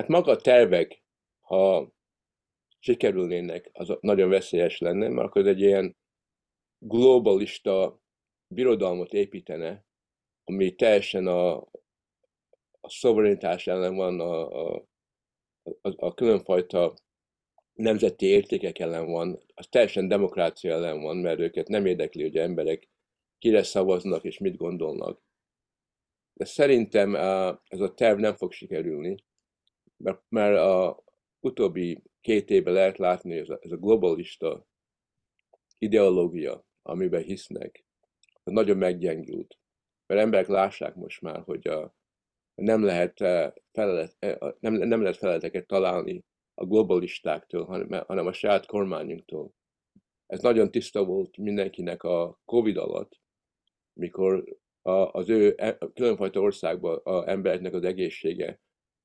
Hát maga a tervek, ha sikerülnének, az nagyon veszélyes lenne, mert akkor egy ilyen globalista birodalmat építene, ami teljesen a, a szoverenitás ellen van, a, a, a, a különfajta nemzeti értékek ellen van, az teljesen demokrácia ellen van, mert őket nem érdekli, hogy emberek kire szavaznak és mit gondolnak. De szerintem ez a terv nem fog sikerülni, mert, mert a utóbbi két évben lehet látni, ez a, ez a globalista ideológia, amiben hisznek, az nagyon meggyengült. Mert emberek lássák most már, hogy a, nem lehet, felelet, nem, nem lehet feleteket találni a globalistáktól, hanem, hanem a saját kormányunktól. Ez nagyon tiszta volt mindenkinek a Covid alatt, mikor a, az ő e, különfajta országban az embereknek az egészsége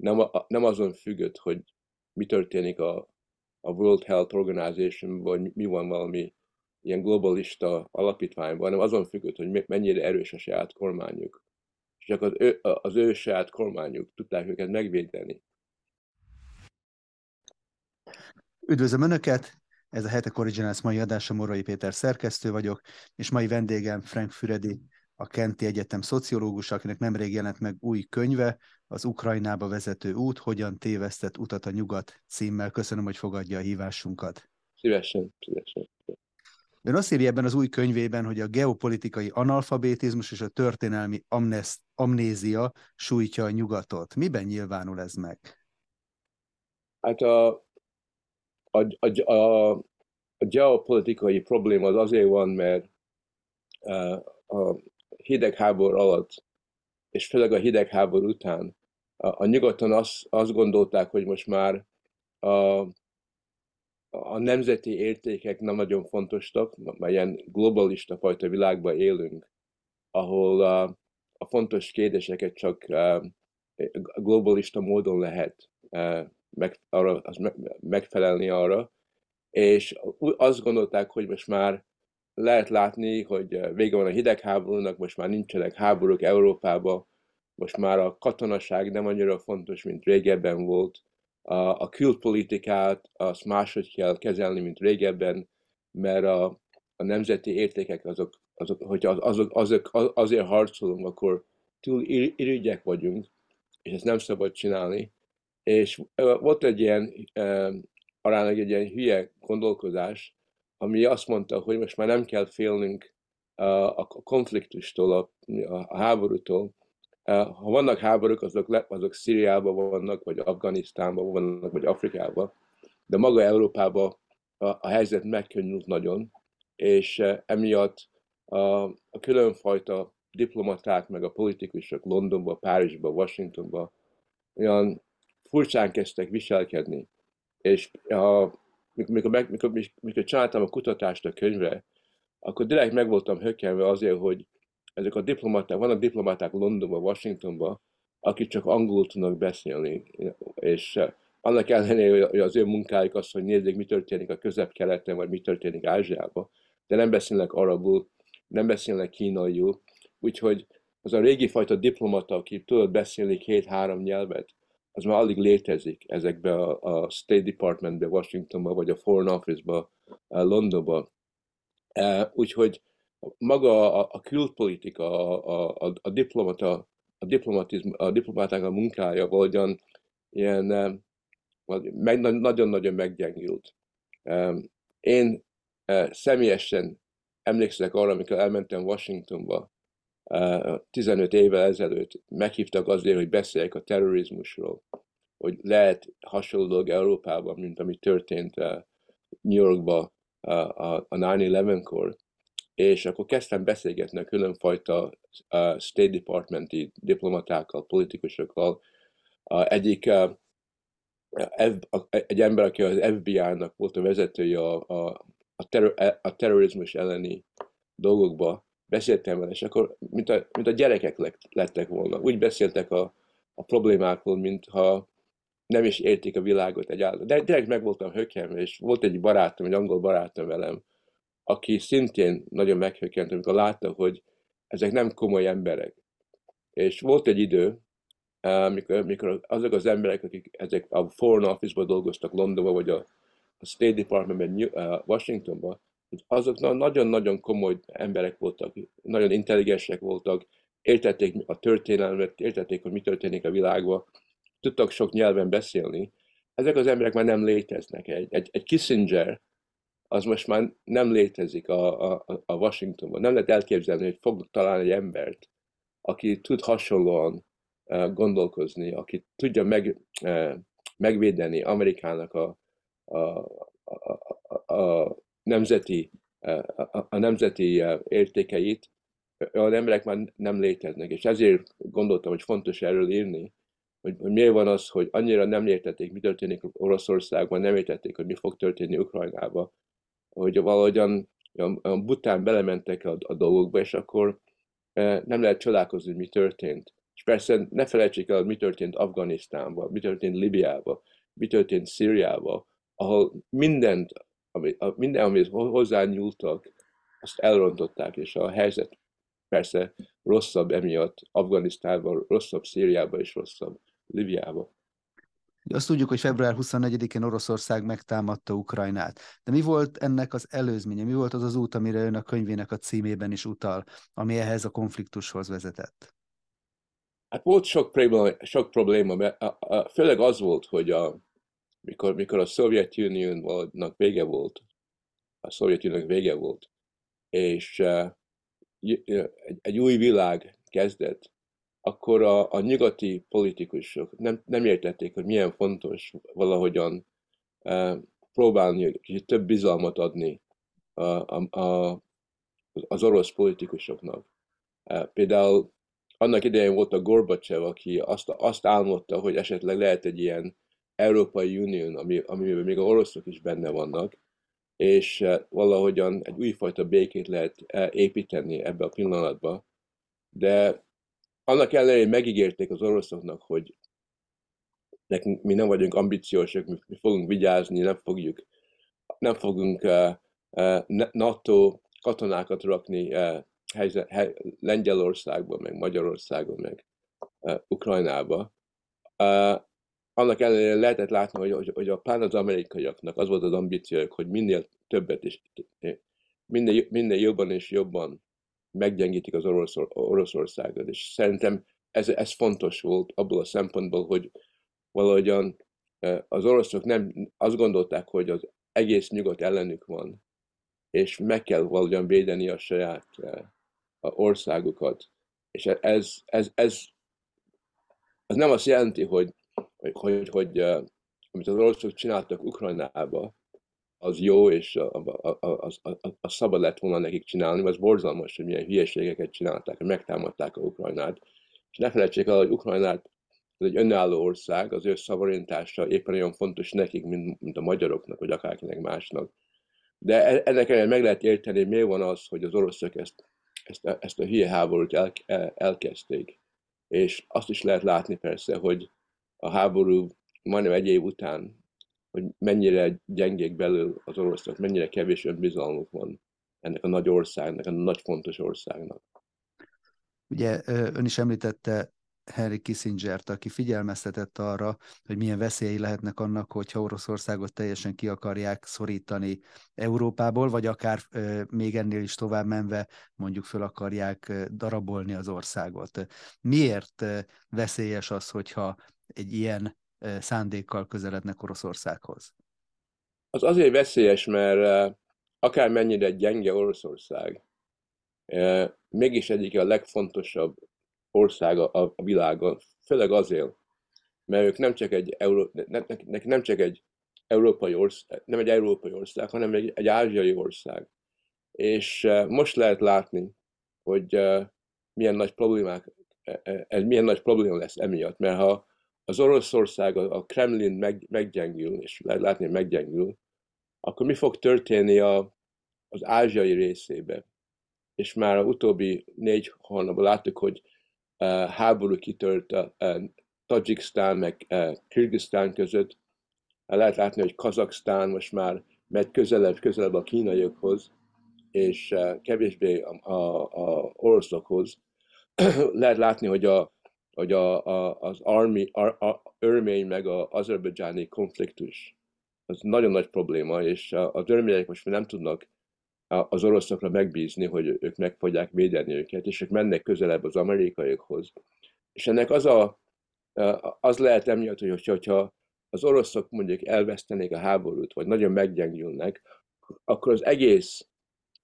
nem, nem azon függött, hogy mi történik a, a World Health Organization, vagy mi van valami ilyen globalista alapítványban, hanem azon függött, hogy mennyire erős a saját kormányuk. És csak az ő, az ő saját kormányuk tudták őket megvédeni. Üdvözlöm Önöket! Ez a Hetek Originals mai adása, Morai Péter szerkesztő vagyok, és mai vendégem Frank Füredi, a Kenti Egyetem szociológus, akinek nemrég jelent meg új könyve, az Ukrajnába vezető út, hogyan tévesztett utat a nyugat címmel. Köszönöm, hogy fogadja a hívásunkat. Szívesen, szívesen. Ön azt írja ebben az új könyvében, hogy a geopolitikai analfabetizmus és a történelmi amnest, amnézia sújtja a nyugatot. Miben nyilvánul ez meg? Hát a, a, a, a, a geopolitikai probléma az azért van, mert a hidegháború alatt, és főleg a hidegháború után a, a nyugaton azt, azt gondolták, hogy most már a, a nemzeti értékek nem nagyon fontosak, mert ilyen globalista fajta világban élünk, ahol a, a fontos kérdéseket csak a, globalista módon lehet meg, arra, az megfelelni arra, és azt gondolták, hogy most már lehet látni, hogy vége van a hidegháborúnak, most már nincsenek háborúk Európában, most már a katonaság nem annyira fontos, mint régebben volt. A, a külpolitikát azt máshogy kell kezelni, mint régebben, mert a, a nemzeti értékek azok, azok hogyha azok, azok, azért harcolunk, akkor túl irigyek vagyunk, és ezt nem szabad csinálni. És volt egy ilyen, aránylag egy ilyen hülye gondolkozás, ami azt mondta, hogy most már nem kell félnünk a konfliktustól, a, a háborútól. Ha vannak háborúk, azok, azok Szíriában vannak, vagy Afganisztánban vannak, vagy Afrikában, de maga Európában a, a helyzet megkönnyült nagyon, és emiatt a, a különfajta diplomaták, meg a politikusok Londonba, Párizsba, Washingtonba olyan furcsán kezdtek viselkedni. És a, mikor, meg, mikor, mikor, csináltam a kutatást a könyvre, akkor direkt meg voltam hökkenve azért, hogy ezek a diplomaták, vannak diplomaták Londonban, Washingtonban, akik csak angolul tudnak beszélni, és annak ellenére, hogy az ő munkájuk az, hogy nézzék, mi történik a közép-keleten, vagy mi történik Ázsiában, de nem beszélnek arabul, nem beszélnek kínaiul, úgyhogy az a régi fajta diplomata, aki tudott beszélni két-három nyelvet, az már alig létezik ezekbe a, a State Departmentbe, Washingtonba, vagy a Foreign Office-ba, Londonba. E, úgyhogy maga a, a külpolitika, a, a, a diplomata, a, diplomatizm, a diplomaták a munkája valahogyan ilyen meg, nagyon-nagyon meggyengült. Én személyesen emlékszek arra, amikor elmentem Washingtonba, 15 évvel ezelőtt meghívtak azért, hogy beszéljek a terrorizmusról, hogy lehet hasonló dolog Európában, mint ami történt New Yorkban a 9-11-kor, és akkor kezdtem beszélgetni a különfajta State Departmenti diplomatákkal, politikusokkal. Egyik egy ember, aki az FBI-nak volt a vezetője a, a, a, terror, a terrorizmus elleni dolgokba, beszéltem vele, és akkor, mint a, mint a gyerekek lettek volna. Úgy beszéltek a, a problémákról, mintha nem is értik a világot egyáltalán. De direkt meg voltam hökkenve, és volt egy barátom, egy angol barátom velem, aki szintén nagyon meghökkent, amikor látta, hogy ezek nem komoly emberek. És volt egy idő, mikor, mikor azok az emberek, akik ezek a Foreign Office-ban dolgoztak Londonban, vagy a, a State Department-ben Washingtonban, azok nagyon-nagyon komoly emberek voltak, nagyon intelligensek voltak, értették a történelmet, értették, hogy mi történik a világban, tudtak sok nyelven beszélni. Ezek az emberek már nem léteznek. Egy, egy, egy Kissinger, az most már nem létezik a, a, a Washingtonban. Nem lehet elképzelni, hogy fog találni egy embert, aki tud hasonlóan uh, gondolkozni, aki tudja meg, uh, megvédeni Amerikának a, a, a, a, a nemzeti, a, nemzeti értékeit, olyan emberek már nem léteznek, és ezért gondoltam, hogy fontos erről írni, hogy, hogy miért van az, hogy annyira nem értették, mi történik Oroszországban, nem értették, hogy mi fog történni Ukrajnába, hogy valahogyan olyan bután belementek a, a dolgokba, és akkor e, nem lehet csodálkozni, hogy mi történt. És persze ne felejtsék el, mi történt Afganisztánban, mi történt Libiában, mi történt Szíriában, ahol mindent, ami, minden, amit hozzányúltak, azt elrontották, és a helyzet persze rosszabb emiatt Afganisztánban, rosszabb Szíriában és rosszabb Libiában. Azt tudjuk, hogy február 24-én Oroszország megtámadta Ukrajnát. De mi volt ennek az előzménye? Mi volt az az út, amire ön a könyvének a címében is utal, ami ehhez a konfliktushoz vezetett? Hát volt sok probléma, sok probléma mert a, a, főleg az volt, hogy a, mikor, mikor a Szovjetuniónak vége volt, a Szovjetuniónak vége volt, és uh, egy, egy új világ kezdett, akkor a, a nyugati politikusok nem, nem értették, hogy milyen fontos valahogyan uh, próbálni kicsit több bizalmat adni a, a, a, az orosz politikusoknak. Uh, például annak idején volt a Gorbachev, aki azt, azt álmodta, hogy esetleg lehet egy ilyen Európai Unió, ami, amiben még a oroszok is benne vannak, és uh, valahogyan egy újfajta békét lehet építeni ebbe a pillanatba. De annak ellenére megígérték az oroszoknak, hogy nekünk, mi nem vagyunk ambiciósak, mi, fogunk vigyázni, nem fogjuk, nem fogunk uh, NATO katonákat rakni helyzet, hely, Lengyelországba, meg Magyarországon, meg Ukrajnába. Annak ellenére lehetett látni, hogy, hogy, hogy a pán az amerikaiaknak az volt az ambíciójuk, hogy minél többet és minél, minél jobban és jobban meggyengítik az Orosz, Oroszországot, és szerintem ez, ez fontos volt abból a szempontból, hogy valahogyan az oroszok nem azt gondolták, hogy az egész nyugat ellenük van, és meg kell valahogyan védeni a saját a országukat. És ez, ez, ez, ez nem azt jelenti, hogy, hogy, hogy, hogy amit az oroszok csináltak Ukrajnába, az jó, és a, a, a, a, a szabad lett volna nekik csinálni, az borzalmas, hogy milyen hülyeségeket csinálták, hogy megtámadták a Ukrajnát. És ne felejtsék el, hogy Ukrajnát ez egy önálló ország, az ő szavarintása éppen olyan fontos nekik, mint, mint a magyaroknak, vagy akárkinek másnak. De e, ennek ellenére meg lehet érteni, miért van az, hogy az oroszok ezt, ezt, ezt a hülye háborút el, el, elkezdték. És azt is lehet látni persze, hogy a háború majdnem egy év után hogy mennyire gyengék belül az oroszok, mennyire kevés önbizalmuk van ennek a nagy országnak, a nagy fontos országnak. Ugye ön is említette Henry Kissinger-t, aki figyelmeztetett arra, hogy milyen veszélyei lehetnek annak, hogyha Oroszországot teljesen ki akarják szorítani Európából, vagy akár még ennél is tovább menve mondjuk föl akarják darabolni az országot. Miért veszélyes az, hogyha egy ilyen szándékkal közelednek Oroszországhoz? Az azért veszélyes, mert akár mennyire gyenge Oroszország, mégis egyik a legfontosabb ország a, világon, főleg azért, mert ők nem csak egy, Euró, nekik nem csak egy európai ország, nem egy európai ország, hanem egy, egy ázsiai ország. És most lehet látni, hogy milyen nagy problémák, ez milyen nagy probléma lesz emiatt, mert ha az Oroszország, a Kremlin meg, meggyengül, és lehet látni, meggyengül, akkor mi fog történni a, az ázsiai részébe? És már a utóbbi négy hónapban láttuk, hogy uh, háború kitört a uh, Tajiksztán meg uh, Kirgisztán között. Lehet látni, hogy Kazaksztán most már megy közelebb, közelebb a kínaiakhoz, és uh, kevésbé a, a, a oroszokhoz. Lehet látni, hogy a hogy a, a, az army, a, a, örmény meg az azerbajdzsáni konfliktus az nagyon nagy probléma, és az örmények most nem tudnak az oroszokra megbízni, hogy ők meg fogják védeni őket, és ők mennek közelebb az amerikaiakhoz. És ennek az, a, az lehet emiatt, hogy hogyha az oroszok mondjuk elvesztenék a háborút, vagy nagyon meggyengülnek, akkor az egész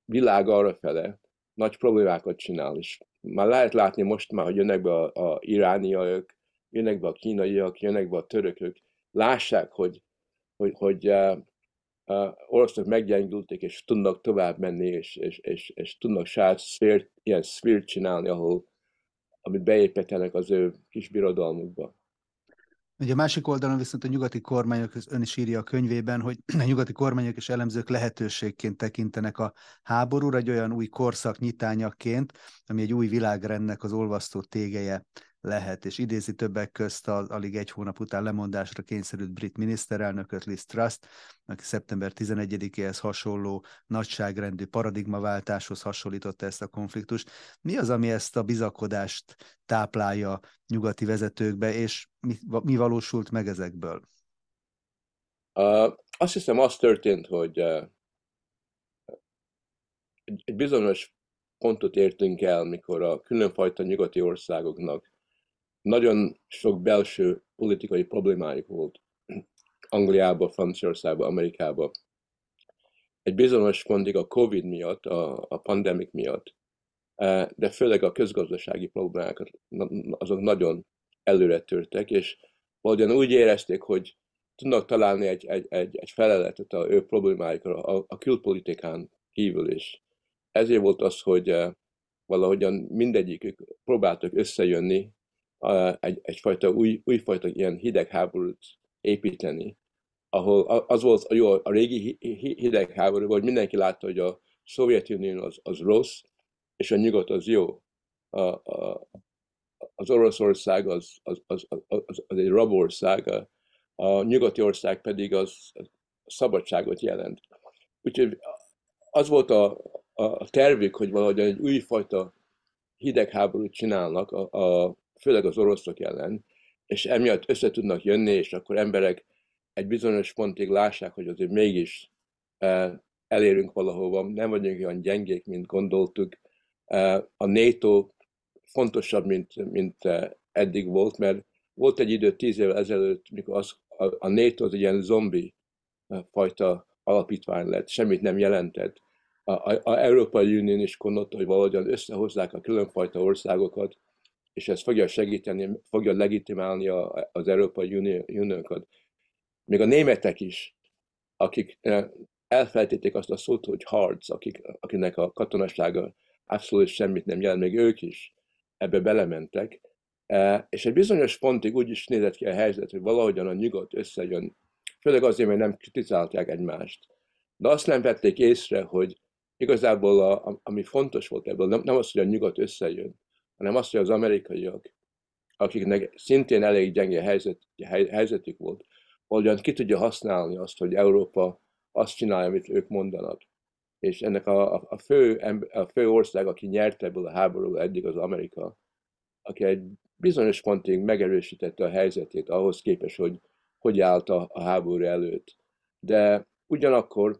világ arra fele nagy problémákat csinál. És már lehet látni most már, hogy jönnek be a, a irániak, jönnek be a kínaiak, jönnek be a törökök, lássák, hogy, hogy, hogy uh, uh, oroszok meggyengültek, és tudnak tovább menni, és, és, és, és tudnak saját szfért, ilyen szfért csinálni, ahol amit beépítenek az ő kis birodalmukba. Ugye a másik oldalon viszont a nyugati kormányok, ez ön is írja a könyvében, hogy a nyugati kormányok és elemzők lehetőségként tekintenek a háborúra, egy olyan új korszak nyitányaként, ami egy új világrendnek az olvasztó tégeje lehet, és idézi többek közt az alig egy hónap után lemondásra kényszerült brit miniszterelnököt, Liz Truss, aki szeptember 11-éhez hasonló nagyságrendű paradigmaváltáshoz hasonlította ezt a konfliktust. Mi az, ami ezt a bizakodást táplálja nyugati vezetőkbe, és mi, mi valósult meg ezekből? Uh, azt hiszem, az történt, hogy uh, egy bizonyos pontot értünk el, mikor a különfajta nyugati országoknak nagyon sok belső politikai problémájuk volt Angliában, Franciaországban, Amerikában. Egy bizonyos pontig a Covid miatt, a, a pandemik miatt, e, de főleg a közgazdasági problémák azok nagyon előre törtek, és valahogyan úgy érezték, hogy tudnak találni egy, egy, egy, egy feleletet a ő problémáikra a, a külpolitikán kívül is. Ezért volt az, hogy e, valahogyan mindegyikük próbáltak összejönni, egy, egyfajta új, újfajta ilyen hidegháborút építeni, ahol az volt jó, a régi hidegháború, hogy mindenki látta, hogy a Szovjetunió az, az rossz, és a nyugat az jó. A, a, az Oroszország az, az, az, az, az, egy rabország, a, a nyugati ország pedig az szabadságot jelent. Úgyhogy az volt a, a tervük, hogy valahogy egy újfajta hidegháborút csinálnak a, a, főleg az oroszok ellen, és emiatt össze tudnak jönni, és akkor emberek egy bizonyos pontig lássák, hogy azért mégis e, elérünk valahova, nem vagyunk olyan gyengék, mint gondoltuk. E, a NATO fontosabb, mint, mint e, eddig volt, mert volt egy idő tíz évvel ezelőtt, mikor az, a, NATO az egy ilyen zombi fajta alapítvány lett, semmit nem jelentett. A, a, a Európai Unió is gondolta, hogy valahogyan összehozzák a különfajta országokat, és ez fogja segíteni, fogja legitimálni a, az Európai Uniókat. Még a németek is, akik eh, elfelejtették azt a szót, hogy harc, akik, akinek a katonasága abszolút semmit nem jelent, még ők is ebbe belementek, eh, és egy bizonyos pontig úgy is nézett ki a helyzet, hogy valahogyan a nyugat összejön, főleg azért, mert nem kritizálták egymást. De azt nem vették észre, hogy igazából a, ami fontos volt ebből, nem, nem az, hogy a nyugat összejön, hanem azt, hogy az amerikaiak, akiknek szintén elég gyenge helyzet, helyzetük volt, hogyan ki tudja használni azt, hogy Európa azt csinálja, amit ők mondanak. És ennek a, a, fő, a fő ország, aki nyerte ebből a háborúból eddig az Amerika, aki egy bizonyos pontig megerősítette a helyzetét ahhoz képest, hogy hogy állt a, a háború előtt. De ugyanakkor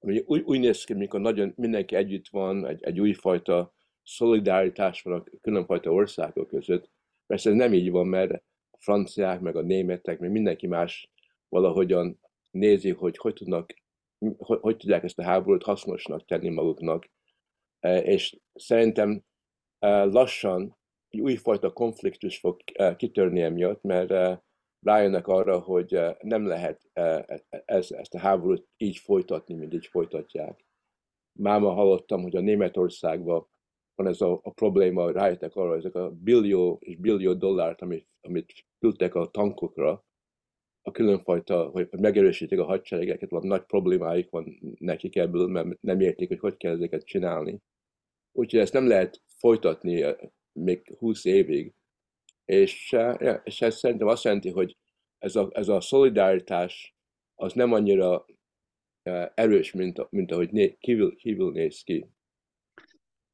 úgy, úgy néz ki, mikor nagyon mindenki együtt van, egy, egy újfajta szolidaritás van a különfajta országok között. Persze ez nem így van, mert a franciák, meg a németek, meg mindenki más valahogyan nézi, hogy hogy, tudnak, hogy, hogy tudják ezt a háborút hasznosnak tenni maguknak. E, és szerintem e, lassan egy újfajta konfliktus fog e, kitörni emiatt, mert rájönnek arra, hogy nem lehet ez, ezt a háborút így folytatni, mint így folytatják. Máma hallottam, hogy a Németországban van ez a, a probléma, rájöttek arra, ezek a billió és billió dollárt, amit, amit küldtek a tankokra, a különfajta, hogy megerősítik a hadseregeket, van nagy problémáik van nekik ebből, mert nem értik, hogy hogy kell ezeket csinálni. Úgyhogy ezt nem lehet folytatni eh, még 20 évig. És, és ez szerintem azt jelenti, hogy ez a, ez a szolidaritás az nem annyira eh, erős, mint, mint ahogy né, kívül, kívül néz ki.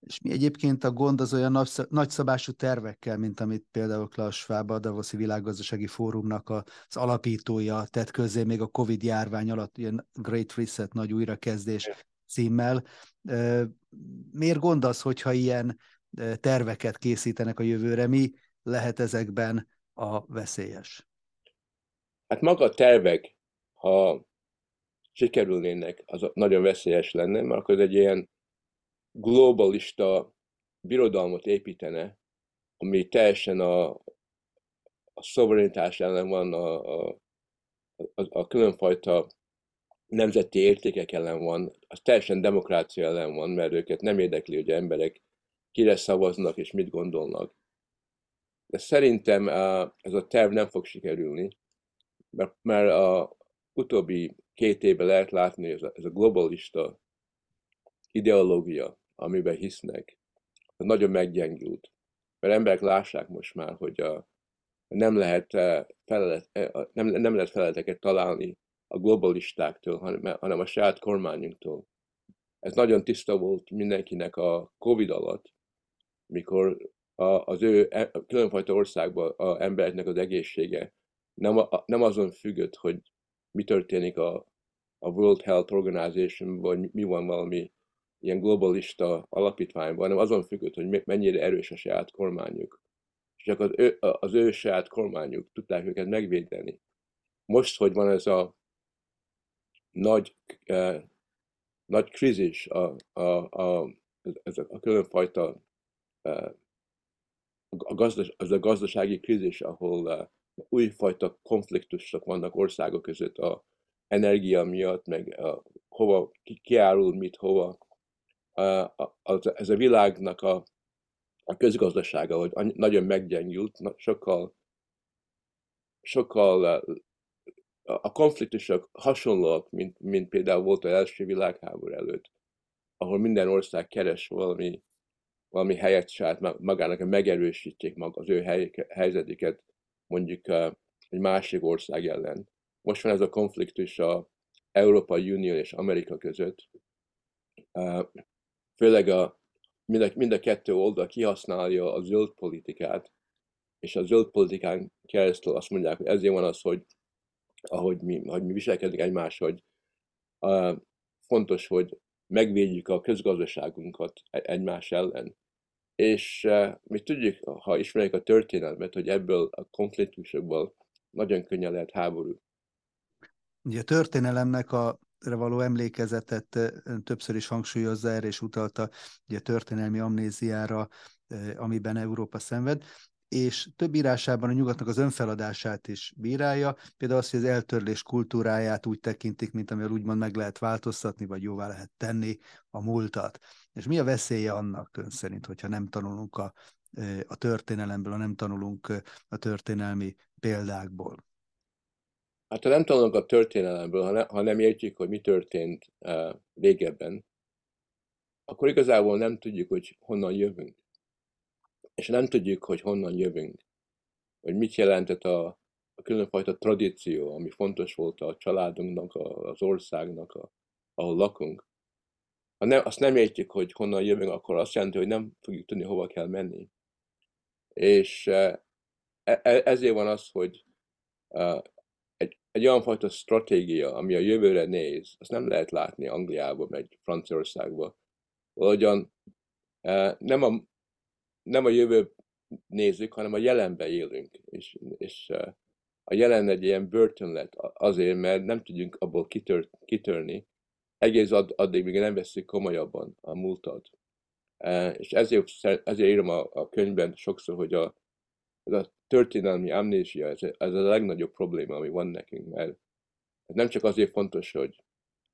És mi egyébként a gond az olyan nagyszabású tervekkel, mint amit például Klaus Schwab, a Davoszi Világgazdasági Fórumnak az alapítója tett közzé még a Covid járvány alatt, ilyen Great Reset, nagy újrakezdés címmel. Miért gond az, hogyha ilyen terveket készítenek a jövőre? Mi lehet ezekben a veszélyes? Hát maga a tervek, ha sikerülnének, az nagyon veszélyes lenne, mert akkor egy ilyen globalista birodalmat építene, ami teljesen a, a szoverenitás ellen van, a, a, a, a különfajta nemzeti értékek ellen van, az teljesen demokrácia ellen van, mert őket nem érdekli, hogy emberek kire szavaznak és mit gondolnak. De szerintem ez a terv nem fog sikerülni, mert, mert a utóbbi két évben lehet látni, hogy ez a, ez a globalista ideológia, amiben hisznek, az nagyon meggyengült. Mert emberek lássák most már, hogy a, nem, lehet eh, felelet, eh, nem, nem lehet feleteket találni a globalistáktól, hanem, hanem a saját kormányunktól. Ez nagyon tiszta volt mindenkinek a Covid alatt, mikor a, az ő e, különfajta országban az embereknek az egészsége nem, a, nem azon függött, hogy mi történik a, a World Health Organization, vagy mi van valami ilyen globalista alapítványban, hanem azon függött, hogy mennyire erős a saját kormányuk. Csak az ő, az ő saját kormányuk tudták őket megvédeni. Most, hogy van ez a nagy, eh, nagy krízis, a, a, a, ez a, a különfajta eh, a gazdas, az a gazdasági krízis, ahol eh, újfajta konfliktusok vannak országok között a energia miatt, meg a, hova ki, kiárul, mit hova. Ez a világnak a, a közgazdasága, hogy nagyon meggyengült, sokkal, sokkal a konfliktusok hasonlóak, mint, mint például volt az első világháború előtt, ahol minden ország keres valami, valami helyet saját magának, megerősítjék mag az ő hely, helyzetüket mondjuk egy másik ország ellen. Most van ez a konfliktus a Európai Unió és Amerika között. Főleg a, mind, a, mind a kettő oldal kihasználja a zöld politikát, és a zöld politikán keresztül azt mondják, hogy ezért van az, hogy ahogy mi, ahogy mi viselkedünk egymás, hogy uh, fontos, hogy megvédjük a közgazdaságunkat e-, egymás ellen. És uh, mi tudjuk, ha ismerjük a történelmet, hogy ebből a konfliktusokból nagyon könnyen lehet háború. Ugye a történelemnek a való emlékezetet többször is hangsúlyozza erre, és utalta ugye történelmi amnéziára, amiben Európa szenved és több írásában a nyugatnak az önfeladását is bírálja, például azt, hogy az eltörlés kultúráját úgy tekintik, mint amivel úgymond meg lehet változtatni, vagy jóvá lehet tenni a múltat. És mi a veszélye annak ön szerint, hogyha nem tanulunk a, a történelemből, nem tanulunk a történelmi példákból? Hát ha nem tanulunk a történelemből, ha, ne, ha nem értjük, hogy mi történt uh, régebben, akkor igazából nem tudjuk, hogy honnan jövünk és nem tudjuk, hogy honnan jövünk, hogy mit jelentett a, a különfajta tradíció, ami fontos volt a családunknak, az országnak, a, ahol lakunk. Ha nem, azt nem értjük, hogy honnan jövünk, akkor azt jelenti, hogy nem fogjuk tudni, hova kell menni. És e, ezért van az, hogy egy, olyan fajta stratégia, ami a jövőre néz, azt nem lehet látni Angliába, meg Franciaországba. Valahogyan nem a nem a jövő nézzük, hanem a jelenbe élünk. És, és a jelen egy ilyen börtön lett azért, mert nem tudjunk abból kitör, kitörni, egész add, addig, míg nem veszük komolyabban a múltat. És ezért, ezért írom a, a könyvben sokszor, hogy a, ez a történelmi amnésia, ez, ez a legnagyobb probléma, ami van nekünk, mert ez nem csak azért fontos, hogy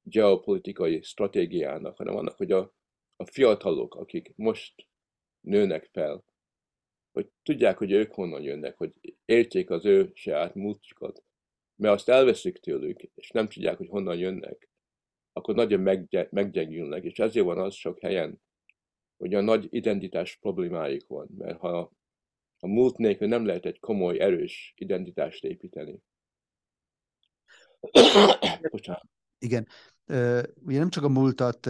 geopolitikai stratégiának, hanem annak, hogy a, a fiatalok, akik most nőnek fel, hogy tudják, hogy ők honnan jönnek, hogy értsék az ő saját múltjukat. Mert azt elveszik tőlük, és nem tudják, hogy honnan jönnek, akkor nagyon meggyengülnek, és ezért van az sok helyen, hogy a nagy identitás problémáik van, mert ha a múlt nélkül nem lehet egy komoly, erős identitást építeni. Bocsánat. Igen. Ugye nem csak a múltat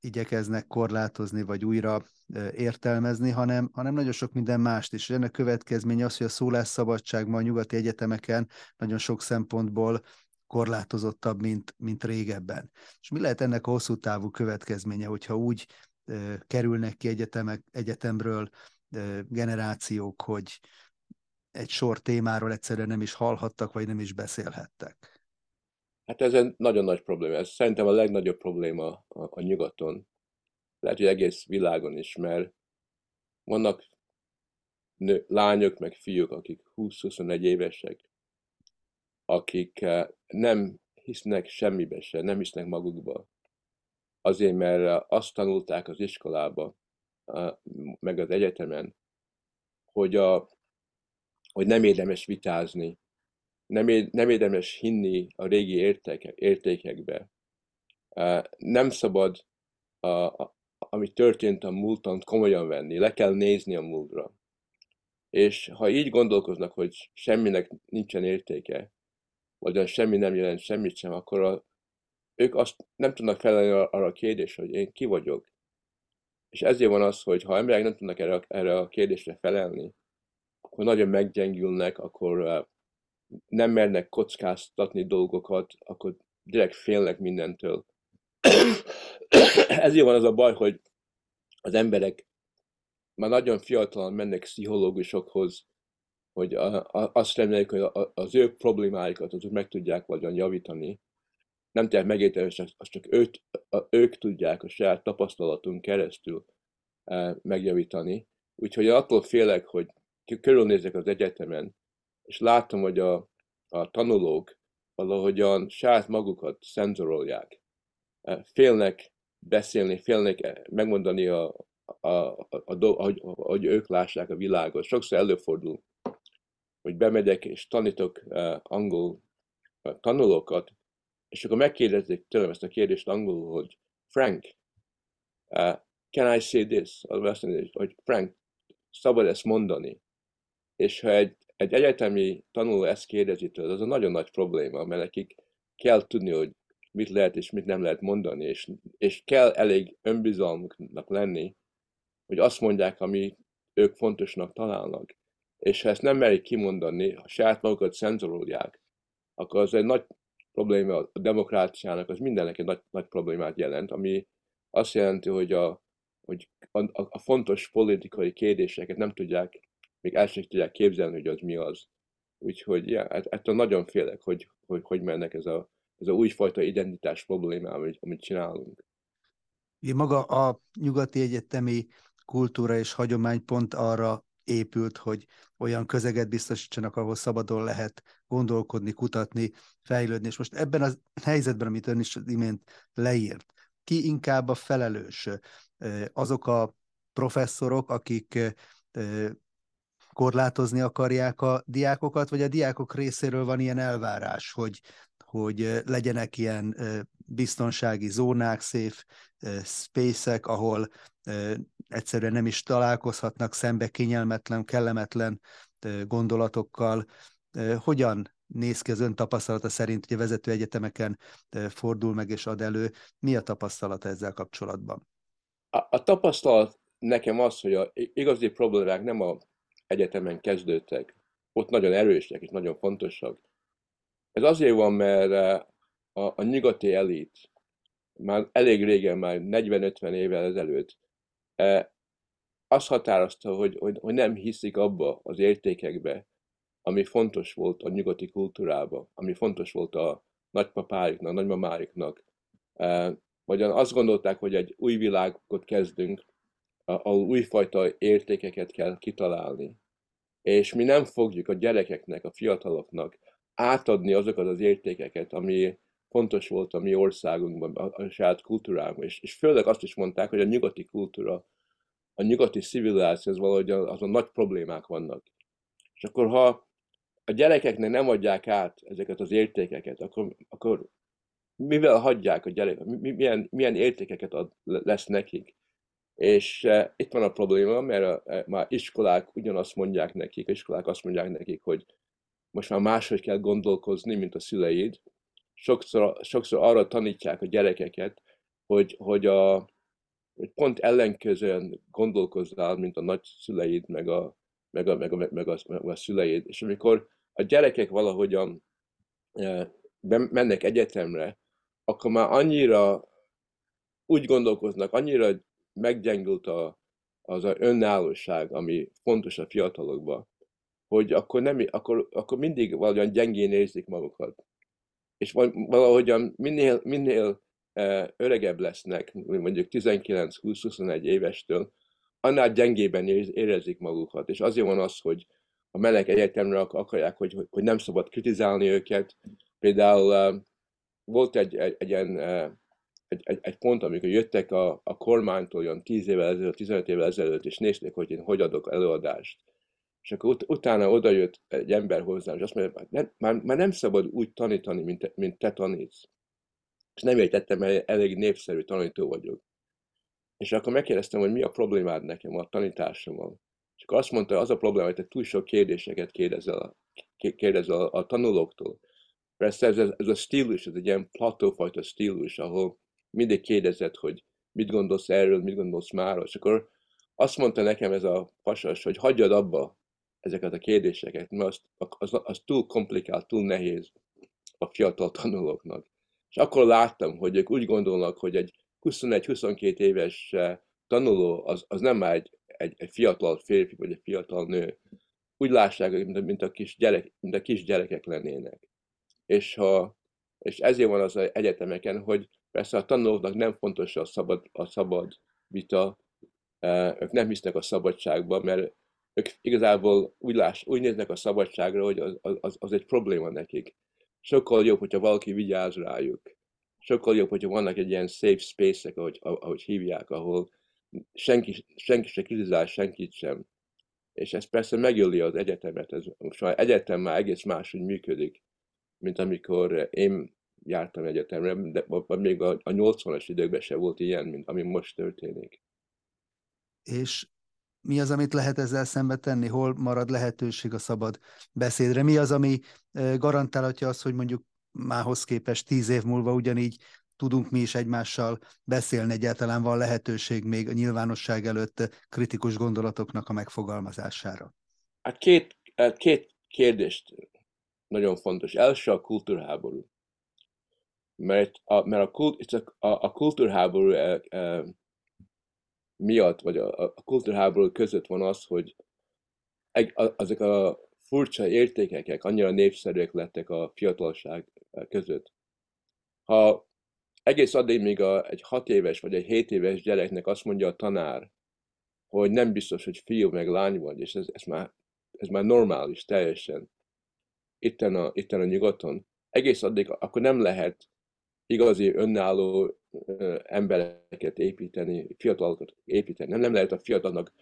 igyekeznek korlátozni, vagy újra értelmezni, hanem, hanem nagyon sok minden mást is. Ennek következménye az, hogy a szólásszabadság ma a nyugati egyetemeken nagyon sok szempontból korlátozottabb, mint, mint régebben. És mi lehet ennek a hosszú távú következménye, hogyha úgy kerülnek ki egyetemek, egyetemről generációk, hogy egy sor témáról egyszerűen nem is hallhattak, vagy nem is beszélhettek? Hát ez egy nagyon nagy probléma. Ez szerintem a legnagyobb probléma a, a nyugaton. Lehet, hogy egész világon is, mert vannak nő, lányok, meg fiúk, akik 20-21 évesek, akik eh, nem hisznek semmibe se, nem hisznek magukba. Azért, mert azt tanulták az iskolába, meg az egyetemen, hogy, a, hogy nem érdemes vitázni, nem, é, nem érdemes hinni a régi értéke, értékekbe. Nem szabad, a, a, ami történt a múltan, komolyan venni, le kell nézni a múltra. És ha így gondolkoznak, hogy semminek nincsen értéke, vagy semmi nem jelent semmit sem, akkor a, ők azt nem tudnak felelni arra a kérdésre, hogy én ki vagyok. És ezért van az, hogy ha emberek nem tudnak erre, erre a kérdésre felelni, akkor nagyon meggyengülnek, akkor nem mernek kockáztatni dolgokat, akkor direkt félnek mindentől. Ezért van az a baj, hogy az emberek már nagyon fiatalan mennek pszichológusokhoz, hogy azt remélik, hogy az ő problémáikat azok meg tudják vagyon javítani. Nem tudják megérteni, hogy azt csak őt, ők tudják a saját tapasztalatunk keresztül e, megjavítani. Úgyhogy attól félek, hogy körülnézek az egyetemen, és látom, hogy a, a tanulók valahogyan saját magukat szenzorolják. E, félnek beszélni, félnek e, megmondani a, a, a, a, ahogy, ahogy ők lássák a világot. Sokszor előfordul, hogy bemegyek és tanítok angol tanulókat, és akkor megkérdezik tőlem ezt a kérdést angolul, hogy Frank, uh, can I say this? Azt mondja, hogy Frank, szabad ezt mondani. És ha egy, egy egyetemi tanuló ezt kérdezi tőle, az a nagyon nagy probléma, mert nekik kell tudni, hogy mit lehet és mit nem lehet mondani, és, és kell elég önbizalmuknak lenni, hogy azt mondják, ami ők fontosnak találnak és ha ezt nem merik kimondani, ha saját magukat szenzorolják, akkor az egy nagy probléma a demokráciának, az mindennek egy nagy, nagy problémát jelent, ami azt jelenti, hogy a, hogy a, a, a fontos politikai kérdéseket nem tudják, még el sem tudják képzelni, hogy az mi az. Úgyhogy ja, ettől nagyon félek, hogy hogy, hogy mennek ez a, ez a újfajta identitás probléma, amit, amit csinálunk. Maga a nyugati egyetemi kultúra és hagyomány pont arra épült, hogy olyan közeget biztosítsanak, ahol szabadon lehet gondolkodni, kutatni, fejlődni. És most ebben a helyzetben, amit ön is az imént leírt, ki inkább a felelős? Azok a professzorok, akik korlátozni akarják a diákokat, vagy a diákok részéről van ilyen elvárás, hogy, hogy legyenek ilyen biztonsági zónák, safe spacek, ahol egyszerűen nem is találkozhatnak szembe kényelmetlen, kellemetlen gondolatokkal. Hogyan néz ki az ön tapasztalata szerint, hogy a vezető egyetemeken fordul meg és ad elő? Mi a tapasztalata ezzel kapcsolatban? A, a tapasztalat nekem az, hogy a igazi problémák nem a egyetemen kezdődtek. Ott nagyon erősek és nagyon fontosak. Ez azért van, mert a, a nyugati elit már elég régen, már 40-50 évvel ezelőtt azt határozta, hogy, hogy, hogy nem hiszik abba az értékekbe, ami fontos volt a nyugati kultúrába, ami fontos volt a nagypapáiknak, nagymamáiknak. Vagy azt gondolták, hogy egy új világot kezdünk, ahol újfajta értékeket kell kitalálni. És mi nem fogjuk a gyerekeknek, a fiataloknak átadni azokat az értékeket, ami fontos volt a mi országunkban, a, a saját kultúránkban. És, és főleg azt is mondták, hogy a nyugati kultúra, a nyugati civilizáció, az valahogy azon nagy problémák vannak. És akkor, ha a gyerekeknek nem adják át ezeket az értékeket, akkor, akkor mivel hagyják a gyerekek, milyen, milyen értékeket ad, lesz nekik. És e, itt van a probléma, mert a, e, már iskolák ugyanazt mondják nekik, iskolák azt mondják nekik, hogy most már máshogy kell gondolkozni, mint a szüleid, sokszor, sokszor arra tanítják a gyerekeket, hogy, hogy a, hogy pont ellenkezően gondolkozzál, mint a nagyszüleid, meg a, meg a, meg a, meg a, meg a szüleid. És amikor a gyerekek valahogyan e, mennek egyetemre, akkor már annyira úgy gondolkoznak, annyira meggyengült a, az a önállóság, ami fontos a fiatalokban, hogy akkor, nem, akkor, akkor mindig valahogyan gyengén érzik magukat. És valahogyan minél, minél öregebb lesznek, mondjuk 19-20-21 évestől, annál gyengében érezik magukat. És azért van az, hogy a meleg egyetemre akarják, hogy, hogy nem szabad kritizálni őket. Például volt egy, egy, egy ilyen egy, egy, egy pont, amikor jöttek a, a kormánytól olyan 10 évvel ezelőtt, 15 évvel ezelőtt, és nézték, hogy én hogy adok előadást. És akkor ut- utána oda jött egy ember hozzám, és azt mondja, nem, már, már nem szabad úgy tanítani, mint te, mint te tanítsz. És nem értettem, mert elég népszerű tanító vagyok. És akkor megkérdeztem, hogy mi a problémád nekem a tanításommal. És akkor azt mondta, az a probléma, hogy te túl sok kérdéseket kérdezel a, kérdezel a, tanulóktól. Persze ez, ez, a stílus, ez egy ilyen platófajta stílus, ahol mindig kérdezett, hogy mit gondolsz erről, mit gondolsz már, és akkor azt mondta nekem ez a pasas, hogy hagyjad abba ezeket a kérdéseket, mert az, az, az túl komplikált, túl nehéz a fiatal tanulóknak. És akkor láttam, hogy ők úgy gondolnak, hogy egy 21-22 éves eh, tanuló az, az nem már egy, egy, egy fiatal férfi vagy egy fiatal nő. Úgy lássák, mint a, mint a, kis, gyerek, mint a kis gyerekek lennének. És, ha, és ezért van az egyetemeken, hogy persze a tanulóknak nem fontos a szabad, a szabad vita, eh, ők nem hisznek a szabadságban, mert ők igazából úgy, láss, úgy néznek a szabadságra, hogy az, az, az egy probléma nekik. Sokkal jobb, hogyha valaki vigyáz rájuk. Sokkal jobb, hogyha vannak egy ilyen safe space-ek, ahogy, ahogy hívják, ahol senki, senki se kritizál senkit sem. És ez persze megöli az egyetemet. Ez, most már egyetem már egész máshogy működik, mint amikor én jártam egyetemre, de még a, a 80-as időkben se volt ilyen, mint ami most történik. És mi az, amit lehet ezzel szembe tenni? Hol marad lehetőség a szabad beszédre? Mi az, ami garantálhatja azt, hogy mondjuk mához képest tíz év múlva ugyanígy tudunk mi is egymással beszélni, egyáltalán van lehetőség még a nyilvánosság előtt kritikus gondolatoknak a megfogalmazására? Hát két, hát két kérdést nagyon fontos. Első a kultúrháború. Mert a, mert a, kult, a, a kultúrháború e, e, miatt, vagy a, a kultúrháború között van az, hogy egy, a, azok a furcsa értékek annyira népszerűek lettek a fiatalság között. Ha egész addig, míg a, egy hat éves vagy egy hét éves gyereknek azt mondja a tanár, hogy nem biztos, hogy fiú meg lány vagy, és ez, ez, már, ez már normális teljesen itten a, itten a nyugaton, egész addig akkor nem lehet igazi önálló embereket építeni, fiatalokat építeni. Nem, nem lehet a fiatalnak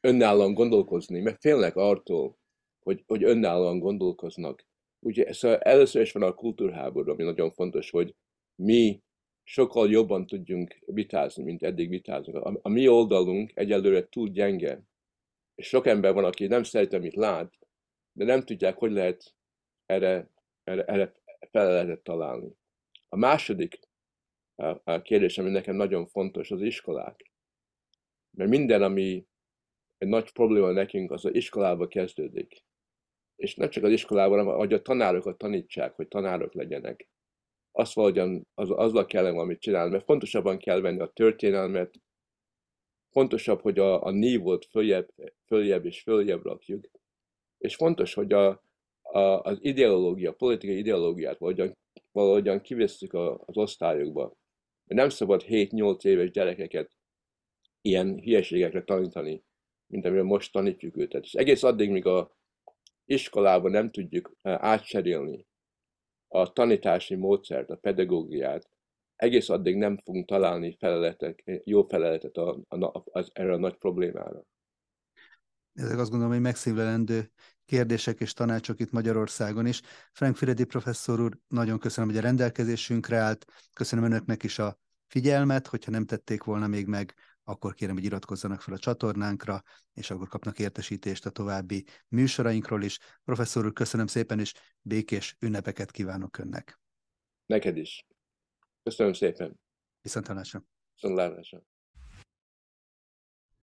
önállóan gondolkozni, mert félnek artól, hogy, hogy önállóan gondolkoznak. Ugye szóval először is van a kultúrháború, ami nagyon fontos, hogy mi sokkal jobban tudjunk vitázni, mint eddig vitázunk. A, a mi oldalunk egyelőre túl gyenge. És sok ember van, aki nem szeret, amit lát, de nem tudják, hogy lehet erre, erre, erre feleletet találni. A második a kérdés, ami nekem nagyon fontos, az iskolák. Mert minden, ami egy nagy probléma nekünk, az az iskolába kezdődik. És nem csak az iskolában, hanem hogy a tanárokat tanítsák, hogy tanárok legyenek. Azt valahogyan az, azzal kell valamit csinálni, mert fontosabban kell venni a történelmet, fontosabb, hogy a, a nívót följebb, följebb és följebb rakjuk. És fontos, hogy a, a, az ideológia, a politikai ideológiát valahogyan, valahogyan kivesszük az osztályokba. Nem szabad 7-8 éves gyerekeket ilyen hülyeségekre tanítani, mint amivel most tanítjuk őket. És egész addig, míg a iskolában nem tudjuk átcserélni a tanítási módszert, a pedagógiát, egész addig nem fogunk találni feleletek, jó feleletet a, a, az, erre a nagy problémára. Ezek azt gondolom, hogy megszívlelendő kérdések és tanácsok itt Magyarországon is. Frank Firedi professzor úr, nagyon köszönöm, hogy a rendelkezésünkre állt. Köszönöm önöknek is a figyelmet, hogyha nem tették volna még meg, akkor kérem, hogy iratkozzanak fel a csatornánkra, és akkor kapnak értesítést a további műsorainkról is. Professzor úr, köszönöm szépen, és békés ünnepeket kívánok önnek. Neked is. Köszönöm szépen. Viszontlátásra. Viszontlátásra.